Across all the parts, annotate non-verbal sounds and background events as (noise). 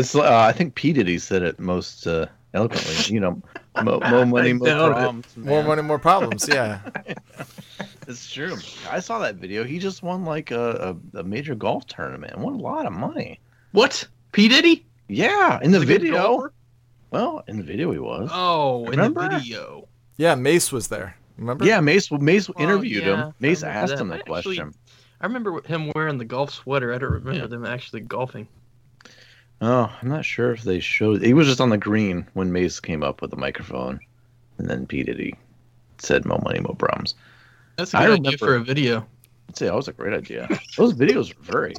It's uh, I think P Diddy said it most uh, eloquently. You know, mo, mo (laughs) money, mo doubt it. problems. More money, more problems. Yeah. (laughs) It's true. I saw that video. He just won like a, a, a major golf tournament. Won a lot of money. What? P Diddy? Yeah, in the Is he a good video. Well, in the video he was. Oh, in the video. Yeah, Mase was there. Remember? yeah, Mase Mase Oh, interviewed yeah, him. Mase asked that. him the I actually- question. I remember him wearing the golf sweater. I don't remember them actually golfing. Oh, I'm not sure if they showed. He was just on the green when Mase came up with the microphone, and then P Diddy said, "Mo money, mo problems." That's a I good idea remember- for a video. I'd say that was a great idea. Those videos were very.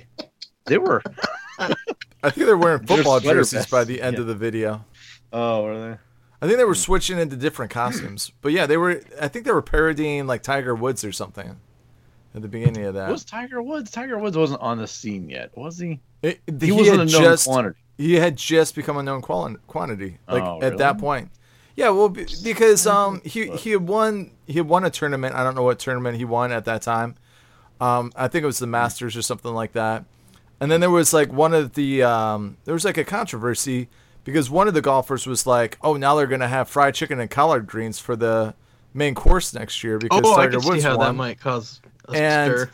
They were. (laughs) I think they're wearing football sweater jerseys by the end yeah. of the video. Oh, were they? I think they were hmm. switching into different costumes. But yeah, they were. I think they were parodying like Tiger Woods or something at the beginning of that. Was Tiger Woods? Tiger Woods wasn't on the scene yet, was he? It- He, he, wasn't a known just quantity. he had just become a known quali- quantity like Oh, at that point. Yeah, well, because um he he had won he had won a tournament. I don't know what tournament he won at that time. Um, I think it was the Masters or something like that. And then there was like one of the um there was like a controversy because one of the golfers was like, "Oh, now they're gonna have fried chicken and collard greens for the main course next year because Oh, I Tiger Woods how that might cause And- stir.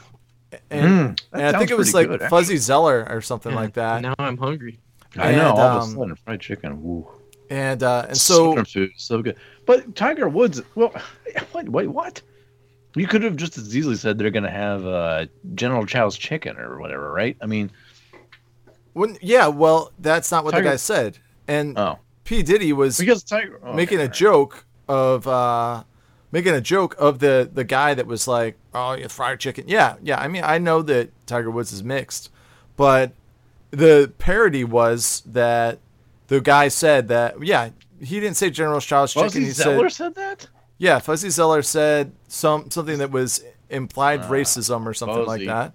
And, Mm, and I think it was like good, Fuzzy Zoeller or something like that. Now I'm hungry. I know. And, all of a um, sudden, fried chicken. Woo. And uh, and so Southern food, so good. But Tiger Woods. Well, (laughs) wait, wait, what? You could have just as easily said they're going to have uh, General Chow's chicken or whatever, right? I mean, When, yeah, well, that's not what Tiger- the guy said. And oh, P Diddy was because Tiger oh, making a okay. joke of uh, making a joke of the the guy that was like, "Oh, you fried chicken." Yeah, yeah. I mean, I know that Tiger Woods is mixed, but the parody was that the guy said that. Yeah, he didn't say General chicken. Fuzzy he Zoeller said, said that. yeah, Fuzzy Zoeller said some something that was implied racism or something like that.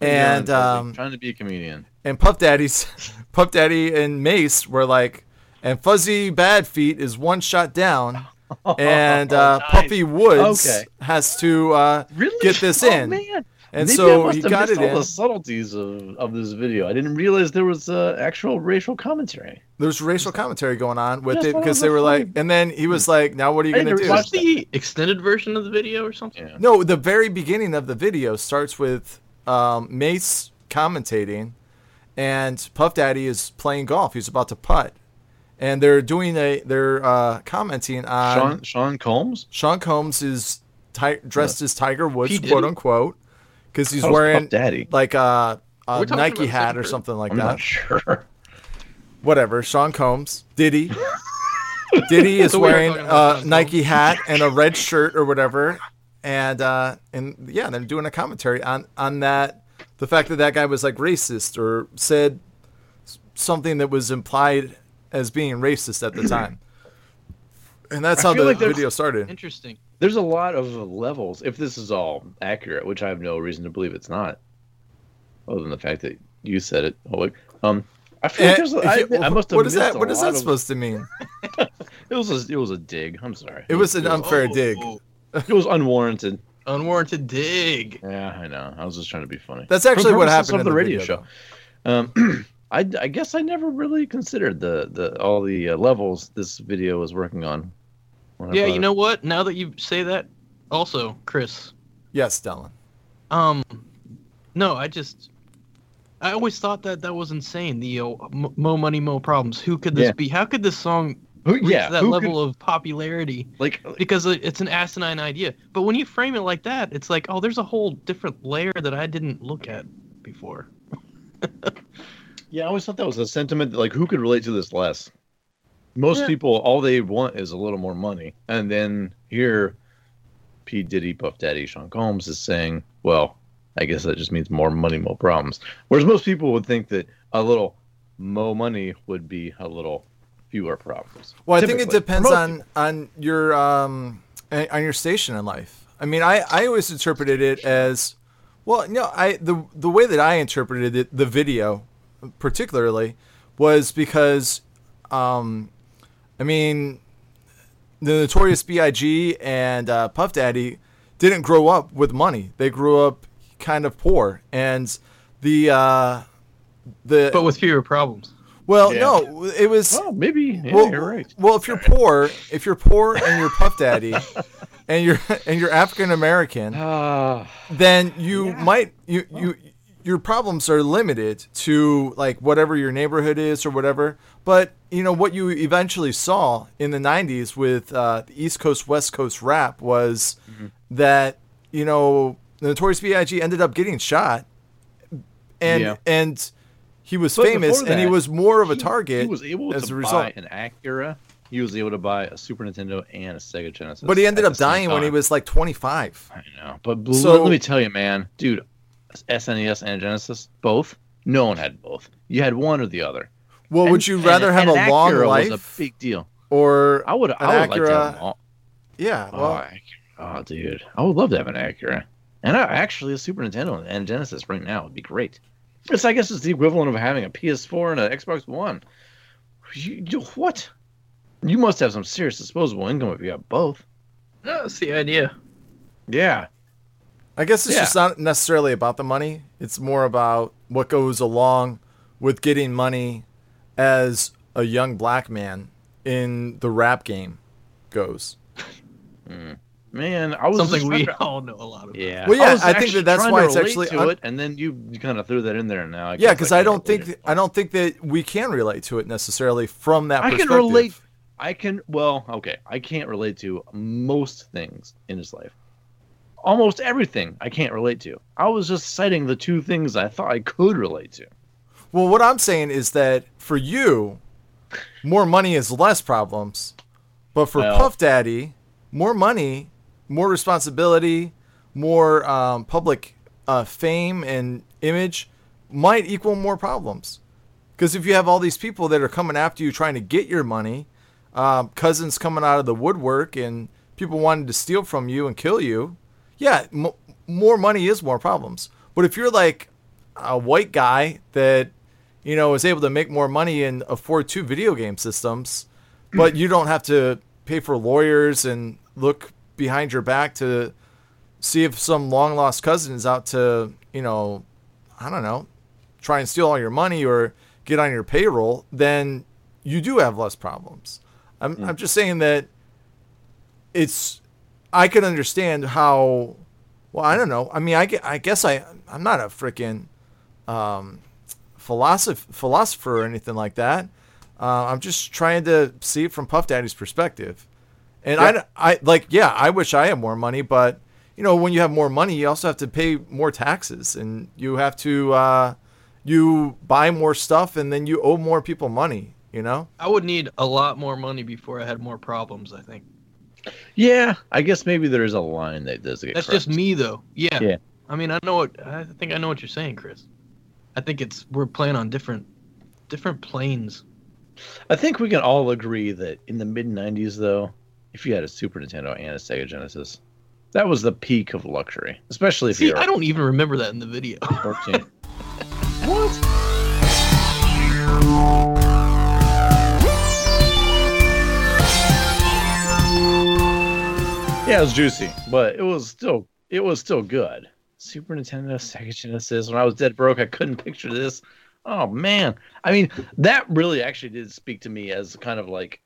And Fuzzy, um, trying to be a comedian. and Puff Daddy's (laughs) Puff Daddy and Mase were like, and Fuzzy Bad Feet is one shot down, (laughs) (laughs) and uh, nice. Puffy Woods Okay. has to uh, Really? get this Oh, in. man. And Maybe I so must he have got it all in. the subtleties of, of this video. I didn't realize there was uh, actual racial commentary. There's racial commentary going on with Just it because they were funny. like, and then he was like, now what are you gonna do? watched What's the extended version of the video or something? Yeah. No, the very beginning of the video starts with um, Mase commentating, and Puff Daddy is playing golf. He's about to putt, and they're doing a they're uh, commenting on Sean Sean Combs. Sean Combs is ti- dressed as Tiger Woods, quote unquote, because he's wearing Daddy. like a, a Nike hat second or something like I'm that. not sure. Whatever. Sean Combs, Diddy. (laughs) Diddy is So we wearing a Sean Nike hat and a red shirt or whatever, and uh, and yeah, they're doing a commentary on on that the fact that that guy was like racist or said something that was implied as being racist at the (clears throat) time. And that's I how the like video started. Interesting. There's a lot of levels. If this is all accurate, which I have no reason to believe it's not, other than the fact that you said it. Oh, um, I feel like And- there's. I, I must have what is missed that? a What is lot that of- supposed to mean? (laughs) It was a, it was a dig. I'm sorry. It was an it was, unfair dig. Oh, it was unwarranted. unwarranted dig. Yeah, I know. I was just trying to be funny. That's actually what happened of in the radio video, show. Um, (clears throat) I, I guess I never really considered the the all the uh, levels this video was working on. when Yeah, you know what? Now that you say that, also, Chris. Yes, Dylan. Um, no, I just, I always thought that that was insane. The uh, Mo Money Mo Problems. Who could this Yeah. be? How could this song Who, reach yeah, that level could- of popularity? like Because it's an asinine idea. But when you frame it like that, it's like, oh, there's a whole different layer that I didn't look at before. (laughs) Yeah, I always thought that was a sentiment that, like, who could relate to this less? Most Yeah. people, all they want is a little more money. And then here, P. Diddy, Puff Daddy, Sean Combs is saying, well, I guess that just means more money, more problems. Whereas most people would think that a little mo money would be a little fewer problems. Well, I think it depends on people. on your um on your station in life. I mean, I I always interpreted it as well. No, I the the way that I interpreted it, the video particularly, was because, um, I mean, the Notorious B.I.G. and uh, Puff Daddy didn't grow up with money. They grew up kind of poor, and the uh, the But with fewer problems. Well, Yeah. no, it was. Well, maybe. Yeah, well, you're right. well, if you're poor, if you're poor and you're Puff Daddy, (laughs) and you're and you're African American, Ah, then you might you you your problems are limited to like whatever your neighborhood is or whatever. But you know what you eventually saw in the '90s with uh, the East Coast West Coast rap was Mm-hmm. that you know the Notorious B.I.G. ended up getting shot, and Yeah. and he was But famous before and he was more of a target He was able as to a buy result. an Acura. He was able to buy a Super Nintendo and a Sega Genesis. But he ended up dying when he was like 25. I know, but So- let me tell you, man, dude, SNES and Genesis, both. No one had both. You had one or the other. Well, And- would you and- rather have and a an long Acura life Was a big deal. or I would. an I would like to have Acura? a long, Yeah, oh, well, Acura. oh, dude, I would love to have an Acura, and I, actually a Super Nintendo and Genesis right now would be great. It's I guess it's the equivalent of having a PS4 and an Xbox One. You, you what? You must have some serious disposable income if you have both. That's the idea. Yeah. I guess it's Yeah. just not necessarily about the money. It's more about what goes along with getting money as a young black man in the rap game goes. Hmm. Man, I was Something we to- (laughs) all know a lot of. Yeah. Well, yeah, was I think that that's why to it's actually to it, and then you, you kind of threw that in there. Now, I Yeah, because I I don't think it. I don't think that we can relate to it necessarily from that I can perspective. relate. I can. Well, okay, I can't relate to most things in his life. Almost everything I can't relate to. I was just citing the two things I thought I could relate to. Well, what I'm saying is that for you, more money is less problems, but for Well- Puff Daddy, more money, more responsibility, more um, public uh, fame and image might equal more problems. Because if you have all these people that are coming after you trying to get your money, um, cousins coming out of the woodwork, and people wanting to steal from you and kill you, yeah, m- more money is more problems. But if you're like a white guy that you know is able to make more money and afford two video game systems, but you don't have to pay for lawyers and look behind your back to see if some long lost cousin is out to you know I don't know try and steal all your money or get on your payroll, then you do have less problems. I'm hmm. I'm just saying that it's I can understand how well I don't know. I mean I, I guess I I'm not a freaking um, philosoph- philosopher or anything like that. Uh, I'm just trying to see it from Puff Daddy's perspective. And Yeah. I, I like, yeah, I wish I had more money, but you know, when you have more money, you also have to pay more taxes, and you have to, uh, you buy more stuff, and then you owe more people money. You know, I would need a lot more money before I had more problems. I think Yeah, I guess maybe there is a line that does get. that's crossed. just me, though. Yeah. Yeah. I mean, I know what I think. I know what you're saying, Chris. I think it's we're playing on different, different planes. I think we can all agree that in the mid '90s, though, if you had a Super Nintendo and a Sega Genesis, that was the peak of luxury, especially if See, you're I don't even remember that in the video. 14. (laughs) what? Yeah, it was juicy, but it was still it was still good. Super Nintendo, Sega Genesis. When I was dead broke, I couldn't picture this. Oh man, I mean that really actually did speak to me as kind of like,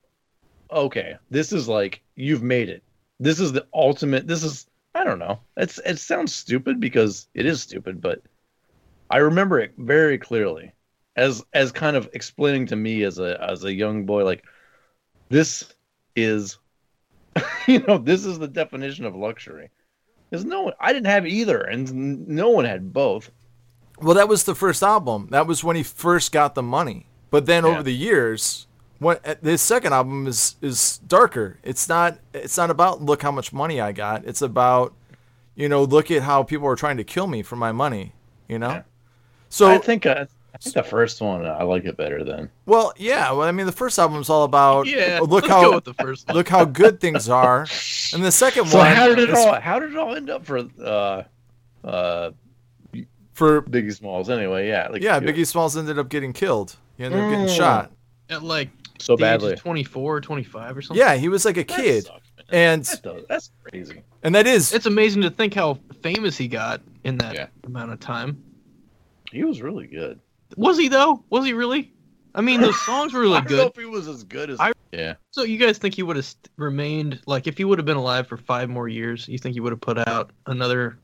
okay, this is like you've made it. This is the ultimate. This is I don't know. It's it sounds stupid because it is stupid, but I remember it very clearly as as kind of explaining to me as a as a young boy like this is (laughs) you know this is the definition of luxury because no one i didn't have either and no one had both well, that was the first album. That was when he first got the money. But then Yeah. over the years, what uh, his second album is is darker. It's not it's not about look how much money I got. It's about you know look at how people are trying to kill me for my money. You know. Yeah. So i think uh, i think the first one i like it better than Well, yeah. Well, I mean, the first album's all about yeah. Look how the first one. look how good things are, and the second so one how did it is all how did it all end up for uh uh for biggie smalls anyway yeah like yeah. Biggie Smalls ended up getting killed. He ended up getting Mm. shot. At like so the age of badly 24 25 or something. Yeah, he was like a That kid, sucks, man. and That that's crazy and that is It's amazing to think how famous he got in that Yeah. amount of time. he was really good Was he though? Was he really? I mean, those songs were really good. (laughs) I don't know if he was as good as. I- yeah. So you guys think he would have st- remained like if he would have been alive for five more years? You think he would have put out another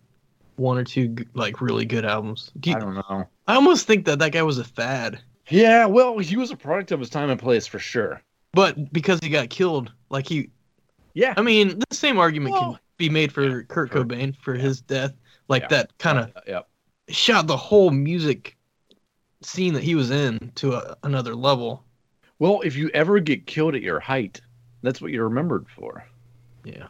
one or two like really good albums? Do you- I don't know. I almost think that that guy was a fad, Yeah, well, he was a product of his time and place for sure. but because he got killed, like he, Yeah. I mean, the same argument Well, can be made for Kurt for- Cobain for his death. Like Yeah. that kind of yeah. shot the whole music scene that he was in to a, another level. Well, if you ever get killed at your height, that's what you're remembered for. Yeah.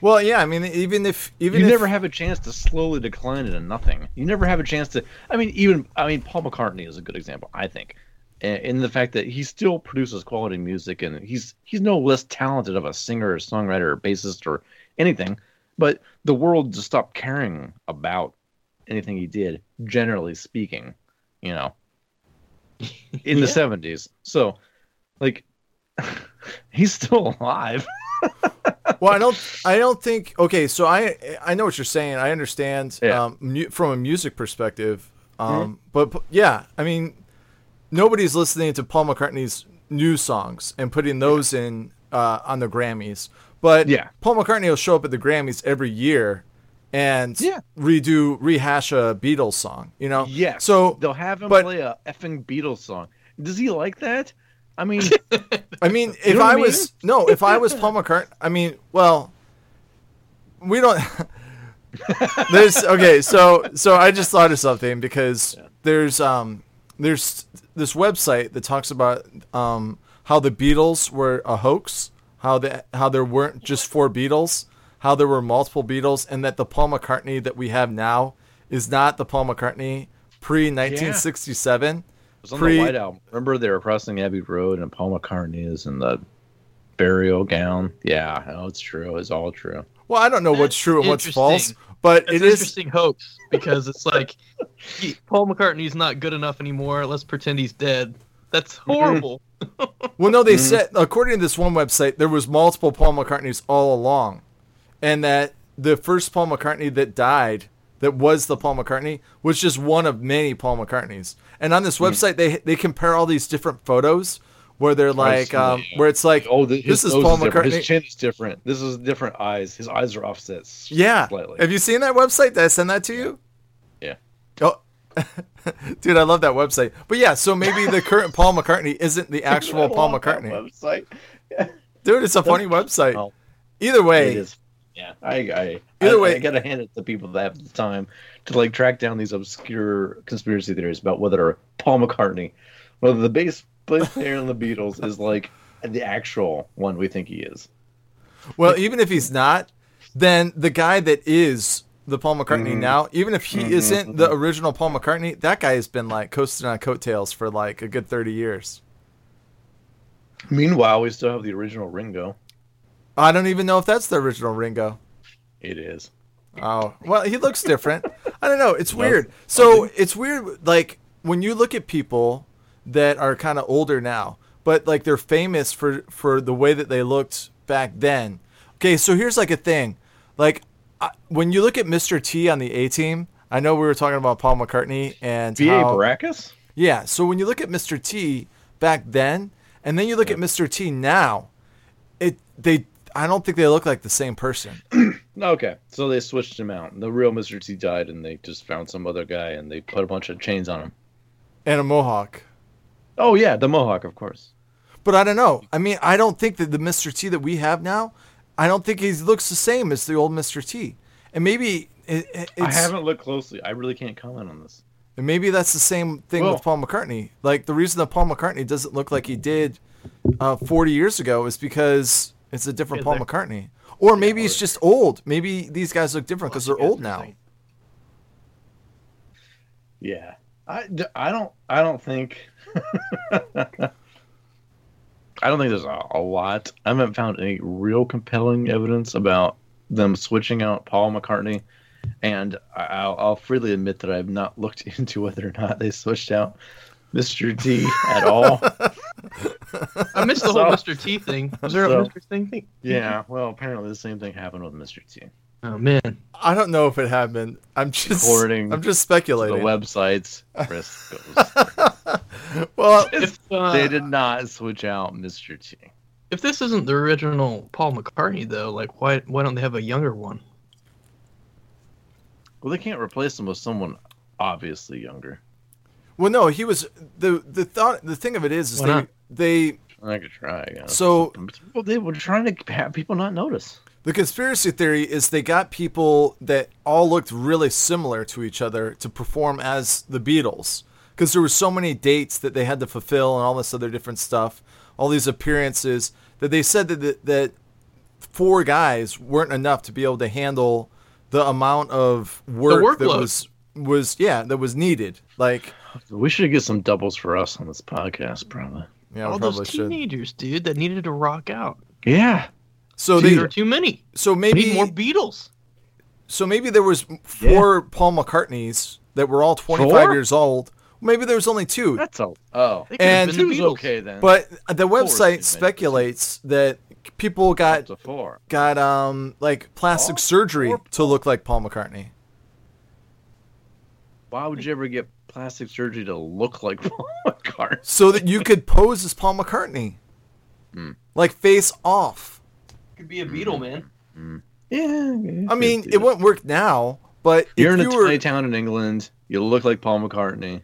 Well, yeah. I mean, even if even you if, never have a chance to slowly decline into nothing. You never have a chance to. I mean, even I mean, Paul McCartney is a good example, I think, in in the fact that he still produces quality music, and he's he's no less talented of a singer, or songwriter, or bassist, or anything. But the world just stopped caring about anything he did, generally speaking. You know, in the Yeah. seventies. So, like, (laughs) he's still alive. (laughs) well, I don't. I don't think. Okay, so I I know what you're saying. I understand Yeah. um, mu- from a music perspective. Um, but, but yeah, I mean, nobody's listening to Paul McCartney's new songs and putting those in uh, on the Grammys. But Yeah. Paul McCartney will show up at the Grammys every year and Yeah. redo rehash a Beatles song. You know. Yes. So they'll have him but- play a effing Beatles song. Does he like that? I mean, (laughs) I mean, if I I mean? was no, if I was Paul (laughs) McCartney, I mean, well, we don't. (laughs) there's okay, so so I just thought of something because there's um there's this website that talks about um how the Beatles were a hoax, how the how there weren't just four Beatles, how there were multiple Beatles, and that the Paul McCartney that we have now is not the Paul McCartney pre 1967. it was on Pre- the White Album. Remember they were crossing Abbey Road and Paul McCartney is in the burial gown. Yeah, no, it's true. It's all true. Well, I don't know what's true and what's false, interesting. but It's it an is interesting hoax because it's like he, Paul McCartney's not good enough anymore. Let's pretend he's dead. That's horrible. Well, no, they Mm-hmm. said according to this one website, there was multiple Paul McCartneys all along, and that the first Paul McCartney that died, that was the Paul McCartney, was just one of many Paul McCartneys. And on this website, they they compare all these different photos where they're like, um, where it's like, Oh, the, this is Paul different. McCartney. His chin is different. This is different eyes. His eyes are offset. yeah. slightly. Have you seen that website? Did I send that to you? Yeah. Oh. (laughs) Dude, I love that website. But yeah, so maybe the current Paul McCartney isn't the (laughs) actual Paul McCartney. website. (laughs) Dude, it's a funny website. Oh. Either way, It is. Yeah, I, I, Either I, way- I gotta hand it to people that have the time to like track down these obscure conspiracy theories about whether Paul McCartney, whether the bass bass player in the Beatles is like the actual one we think he is. Well, even if he's not, then the guy that is the Paul McCartney Mhm. now, even if he Mhm, isn't the original Paul McCartney, that guy has been like coasting on coattails for like a good 30 years. Meanwhile, we still have the original Ringo. I don't even know if that's the original Ringo. It is. Oh, well, he looks different. I don't know. It's No, weird. So it's weird. Like when you look at people that are kind of older now, but like they're famous for for the way that they looked back then. Okay, so here's like a thing. Like I, when you look at Mr. T on the A Team, I know we were talking about Paul McCartney and B.A. Baracus? yeah. So when you look at Mr. T back then, and then you look at Mr. T now, it they I don't think they look like the same person. (clears throat) Okay, so they switched him out. The real Mr. T died, and they just found some other guy, and they put a bunch of chains on him. And a mohawk. Oh yeah, the Mohawk, of course. But I don't know. I mean, I don't think that the Mr. T that we have now, I don't think he looks the same as the old Mr. T. And maybe it, I haven't looked closely. I really can't comment on this. and maybe that's the same thing with Paul McCartney. Like the reason that Paul McCartney doesn't look like he did uh, 40 years ago is because it's a different Paul they're- McCartney. Or maybe he's or- just old. Maybe these guys look different because they're old now. Yeah, I, d- I don't I don't think (laughs) I don't think there's a, a lot. I haven't found any real compelling evidence about them switching out Paul McCartney, and I- I'll, I'll freely admit that I have not looked (laughs) into whether or not they switched out Mr. T at all. I missed the So- whole Mr. T thing. Was there so- a Mr. Thing thing? yeah, well, apparently the same thing happened with Mr. T. Oh man. I don't know if it happened. I'm just According I'm just speculating. The websites, Chris goes. (laughs) well, If uh, they did not switch out Mr. T. if this isn't the original Paul McCartney though, like why why don't they have a younger one? Well, they can't replace him with someone obviously younger. Well, no, he was the the thought. The thing of it is, is Why they not? they I could try. I guess. so Well, they were trying to have people not notice. The conspiracy theory is they got people that all looked really similar to each other to perform as the Beatles because there were so many dates that they had to fulfill and all this other different stuff, all these appearances that they said that that, that four guys weren't enough to be able to handle the amount of work that was was yeah that was needed. Like We should get some doubles for us on this podcast, probably. yeah, All probably those should. teenagers, dude, that needed to rock out. Yeah. So Dude, they there are too many. so We maybe need more Beatles. So maybe there was four Paul McCartneys that were all 25 Four? years old. Maybe there was only two. That's a oh. And- been the Two's Beatles. okay then. But the Four is too many. website speculates that people got to four. got um like plastic Four? surgery Four? to look like Paul McCartney. Why would you ever get plastic surgery to look like (laughs) Paul McCartney? So that you could pose as Paul McCartney. Hmm. Like face off. Could be a Beatle, man. Yeah. I mean, it wouldn't work now, but You're if in a were tiny town in England. You look like Paul McCartney.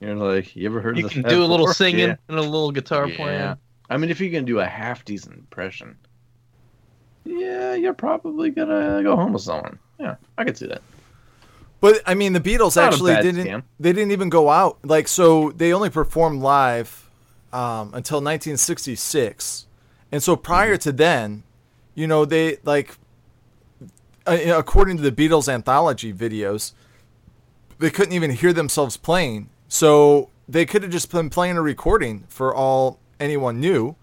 You're like, you ever heard You of can this do a little before? singing Yeah. and a little guitar Yeah. playing. I mean, if you can do a half decent impression, yeah, you're probably gonna go home with someone. Yeah, I could see that. But I mean, the Beatles Not actually didn't. scam. They didn't even go out. Like, so they only performed live um, until 1966, and so prior Mm-hmm. to then, you know, they like, uh, according to the Beatles anthology videos, they couldn't even hear themselves playing. So they could have just been playing a recording for all anyone knew.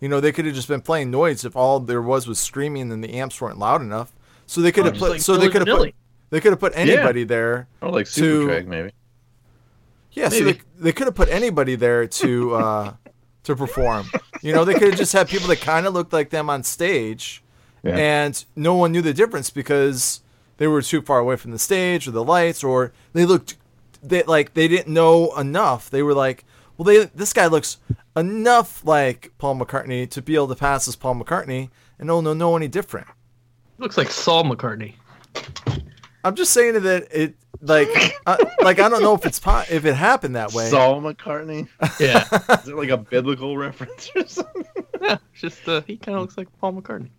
You know, they could have just been playing noise if all there was was screaming and the amps weren't loud enough. So they could Oh, have just put. like so they could have put. They could have put anybody there. Or like To- Supertrack, maybe. Yeah, so they, they could have put anybody there to uh, (laughs) to perform. You know, they could have just had people that kind of looked like them on stage, Yeah. and no one knew the difference because they were too far away from the stage or the lights, or they looked they like they didn't know enough. They were like, well, they this guy looks enough like Paul McCartney to be able to pass as Paul McCartney, and no, no, know any different. Looks like Saul McCartney. I'm just saying that it like uh, like I don't know if it's po- if it happened that way. Saul McCartney. Yeah. Is it like a biblical reference or something? (laughs) yeah. Just uh, he kind of looks like Paul McCartney.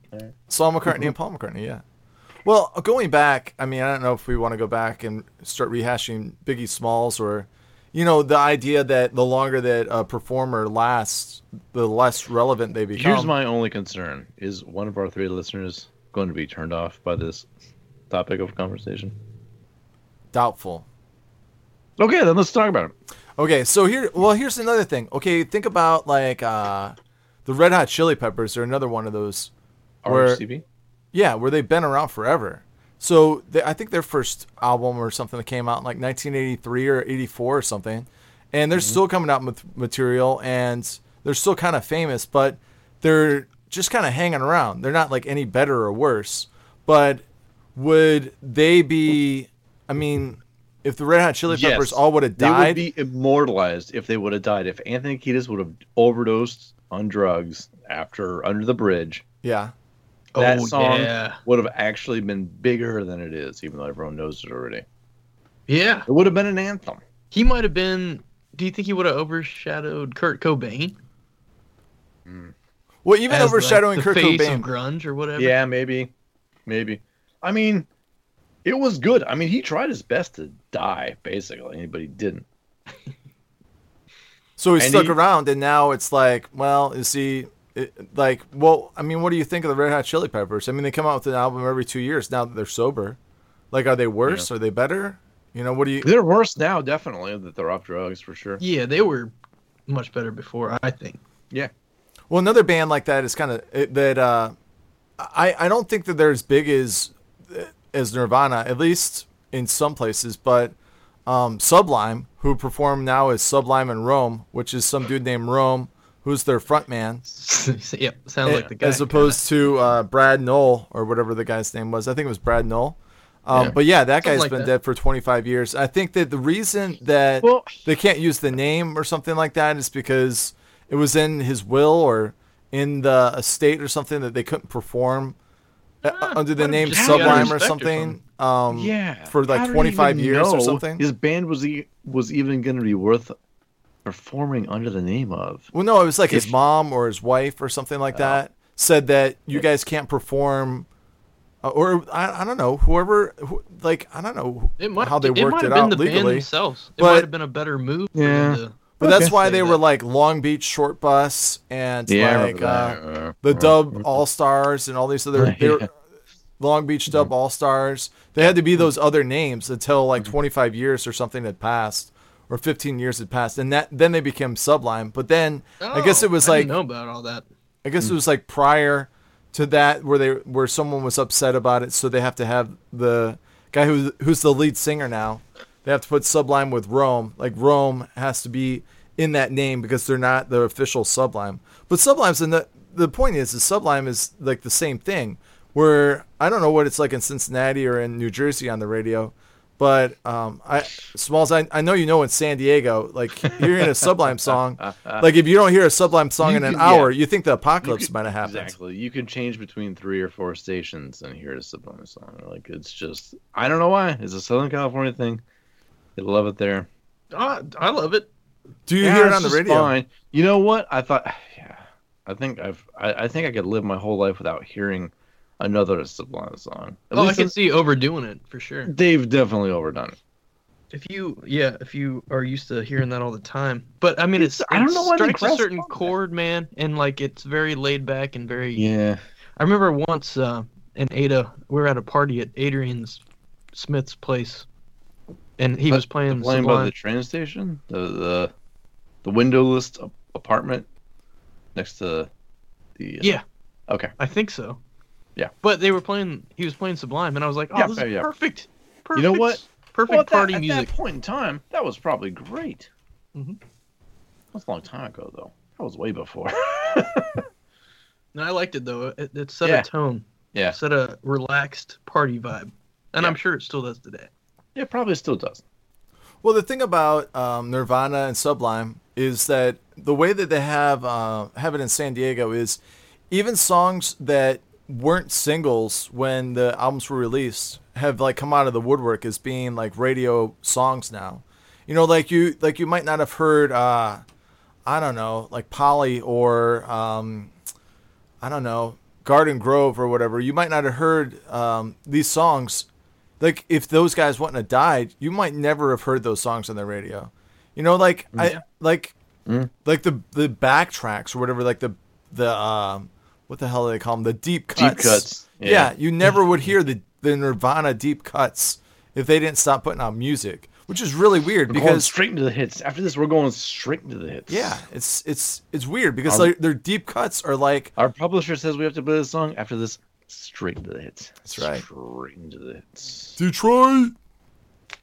Saul McCartney and Paul McCartney, yeah. Well, going back, I mean, I don't know if we want to go back and start rehashing Biggie Smalls or, you know, the idea that the longer that a performer lasts, the less relevant they become. Here's my only concern: is one of our three listeners going to be turned off by this topic of conversation? Doubtful. Okay, then let's talk about it. Okay, so here, well, here's another thing. Okay, think about like uh, the Red Hot Chili Peppers are another one of those. Where- RCB. Yeah, where they've been around forever. So they, I think their first album or something that came out in like 1983 or 84 or something, and they're still coming out with material and they're still kind of famous, but they're just kind of hanging around. They're not like any better or worse. But would they be? I mean, if the Red Hot Chili Peppers Yes. all would have died, They would be immortalized if they would have died. If Anthony Kiedis would have overdosed on drugs after Under the Bridge, yeah. that oh song yeah. would have actually been bigger than it is, even though everyone knows it already. Yeah. It would have been an anthem. He might have been. Do you think he would have overshadowed Kurt Cobain? Hmm. Well, even as, like, overshadowing the Kurt face Cobain, of grunge or whatever? Yeah, maybe, maybe. I mean, it was good. I mean, he tried his best to die, basically, but he didn't. So he And stuck he- around, and now it's like, well, is he it, like? Well, I mean, what do you think of the Red Hot Chili Peppers? I mean, they come out with an album every two years now that they're sober. Like, are they worse? Are they better? You know, what do you? They're worse now, definitely, that they're off drugs for sure. Yeah, they were much better before, I think. Yeah. Well, another band like that is kind of that. Uh, I I don't think that they're as big as as Nirvana, at least in some places, but. Um, Sublime, who perform now as Sublime in Rome, which is some dude named Rome, who's their front man. (laughs) yep, sounds like the guy. as opposed to uh, Brad Nowell or whatever the guy's name was. I think it was Brad Nowell. Um, Yeah. But yeah, that Something guy's like been that. dead for 25 years. I think that the reason that Well, they can't use the name or something like that is because it was in his will or in the estate or something that they couldn't perform uh, Ah, under the name Sublime or something. Um, yeah, for like how did he 25 even years or something? His band was e- was even going to be worth performing under the name of. Well, no, it was like his mom or his wife or something like that said that you guys can't perform, uh, or I, I don't know, whoever, who, like I don't know It might, how they it worked might it, have been out the band legally. themselves. It But- might have been a better move. for Yeah. Them to- But that's why they were like Long Beach Short Bus and Yeah, like uh. The Dub All Stars and all these other they (laughs) were- Yeah. Long Beach Dub mm-hmm. All Stars. They had to be mm-hmm. those other names until like mm-hmm. 25 years or something had passed, or 15 years had passed, and that then they became Sublime. But then I guess Oh, it was I like didn't know about all that. I guess it mm. was like prior to that where they where someone was upset about it, so they have to have the guy who who's the lead singer now. They have to put Sublime with Rome. Like Rome has to be in that name because they're not the official Sublime. But Sublime's and the the point is, is Sublime is like the same thing. Where I don't know what it's like in Cincinnati or in New Jersey on the radio, but um, I Smalls, I, I know you know in San Diego, like hearing a Sublime song, (laughs) like if you don't hear a Sublime song You in an can- hour, yeah. you think the apocalypse might have happened. Exactly. You can change between three or four stations and hear a Sublime song. Like it's just I don't know why. It's a Southern California thing. They love it there. Ah, I love it. Do you Yeah, hear it on the radio? Fine. You know what? I thought (sighs) yeah. I think I've I, I think I could live my whole life without hearing another Sublime song. At Oh, I can see overdoing it for sure. they've definitely overdone it. If you, yeah, if you are used to hearing that all the time, but I mean, it's, It's- I don't know why strikes a certain on that. chord, man, and like it's very laid back and very. Yeah. I remember once uh, in Ada, we were at a party at Adrian Smith's place, and he was playing playing by the train station, the the the windowless apartment next to the uh, Yeah. Okay. I think so. Yeah. But they were playing. He was playing Sublime, and I was like, "Oh, Yeah, this yeah, is yeah. perfect. Perfect. You know what? Perfect Well, at that- party at music." that point in time, that was probably great. Mm-hmm. That's a long time ago, though. That was way before. (laughs) And I liked it though. It, it set Yeah. a tone. yeah, Set a relaxed party vibe, and Yeah. I'm sure it still does today. It probably still does. Well, the thing about um, Nirvana and Sublime is that the way that they have uh, have it in San Diego is even songs that weren't singles when the albums were released have like come out of the woodwork as being like radio songs now. You know, like you like you might not have heard uh, I don't know, like Polly or um, I don't know, Garden Grove or whatever. You might not have heard um, these songs like if those guys wouldn't have died, you might never have heard those songs on the radio. You know, like I like Mm. like the the backtracks or whatever, like the the um what the hell do they call them? The deep cuts. Deep cuts. Yeah, you never would hear the the Nirvana deep cuts if they didn't stop putting out music, which is really weird We're going because straight into the hits. After this, we're going straight into the hits. yeah, it's it's it's weird because Our- like, their deep cuts are like Our publisher says we have to play this song. After this, straight into the hits. That's right. Straight into the hits. Detroit.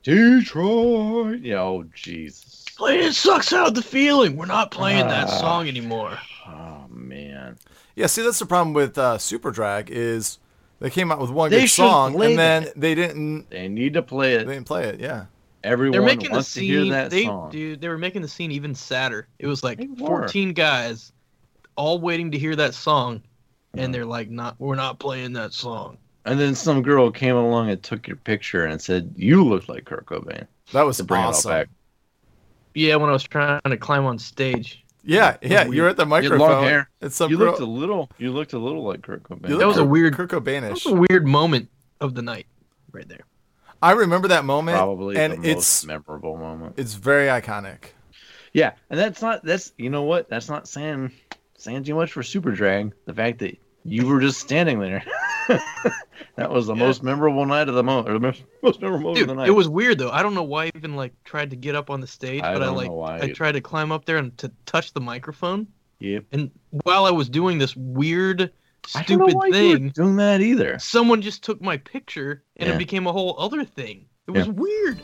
Detroit. Yeah. Oh, Jesus. Playing it sucks out the feeling. We're not playing that Ah. song anymore. Oh man. Yeah, see that's the problem with uh, Superdrag is they came out with one They good song and then that. they didn't They need to play it. they didn't play it. Yeah. Everyone They're making the wants to hear scene. that They, song. dude, they were making the scene even sadder. It was like 14 guys, all waiting to hear that song, Yeah. And uh-huh. they're like, "Not, we're not playing that song." And then some girl came along and took your picture and said you look like Kurt Cobain That was to bring awesome. it all back. Yeah, when I was trying to climb on stage, Yeah, yeah, weird. you're at the microphone. long hair. It's some you girl- looked a little. You looked a little like Kurt Cobain. you That was look a weird- Kurt Cobainish. that was a weird moment of the night, right there. I remember that moment, probably and the it's memorable moment. it's very iconic. Yeah, and that's not that's you know what that's not saying saying too much for Superdrag. The fact that you were just standing there. (laughs) that was the Yeah. most memorable night of the moment, or the most, most memorable Dude, of the night. it was weird though. I don't know why I even like tried to get up on the stage, I but I like I tried to climb up there and to touch the microphone. Yep. And while I was doing this weird, I don't know stupid why you were thing, doing that either. someone just took my picture and Yeah. it became a whole other thing. It was Yeah. weird.